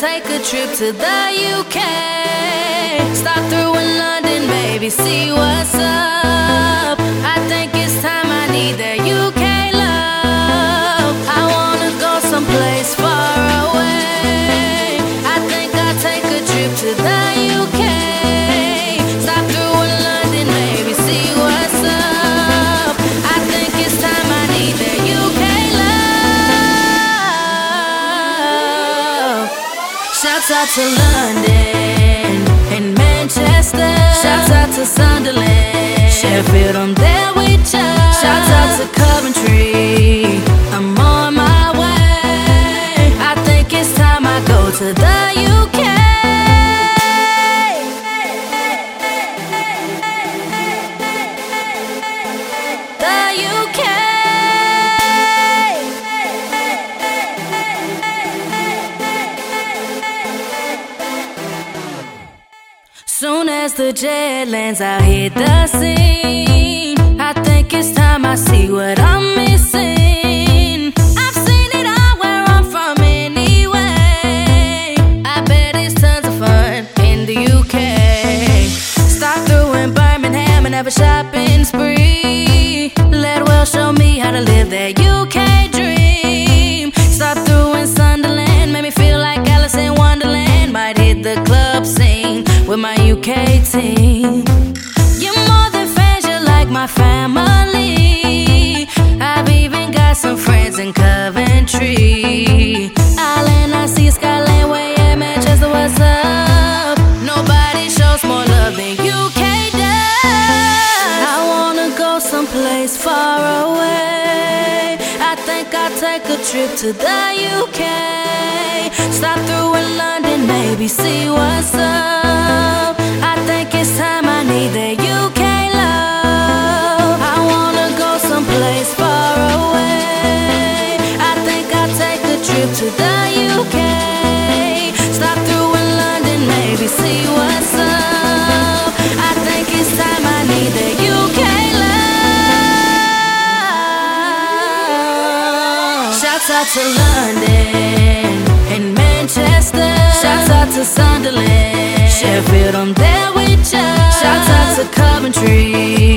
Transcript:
take a trip to the UK. Stop through in London, maybe see what's up. Shouts out to London and Manchester. Shouts out to Sunderland, Sheffield. I'm there with ya. Shouts out to Coventry. I'm on my way. I think it's time I go to the the jet lands, I'll hit the scene. I think it's time I see what I'm missing. I've seen it all where I'm from anyway. I bet it's tons of fun in the UK. Stop through in Birmingham and have a shopping spree. Let well show me how to live that You're more than fans, you're like my family. I've even got some friends in Coventry. I see Scotland, in Manchester, up? Nobody shows more love than UK. I wanna go someplace far away. I think I'll take a trip to the UK. Stop through in London, maybe see what's up. Shouts out to London and Manchester. Shouts out to Sunderland, Sheffield. I'm there Coventry.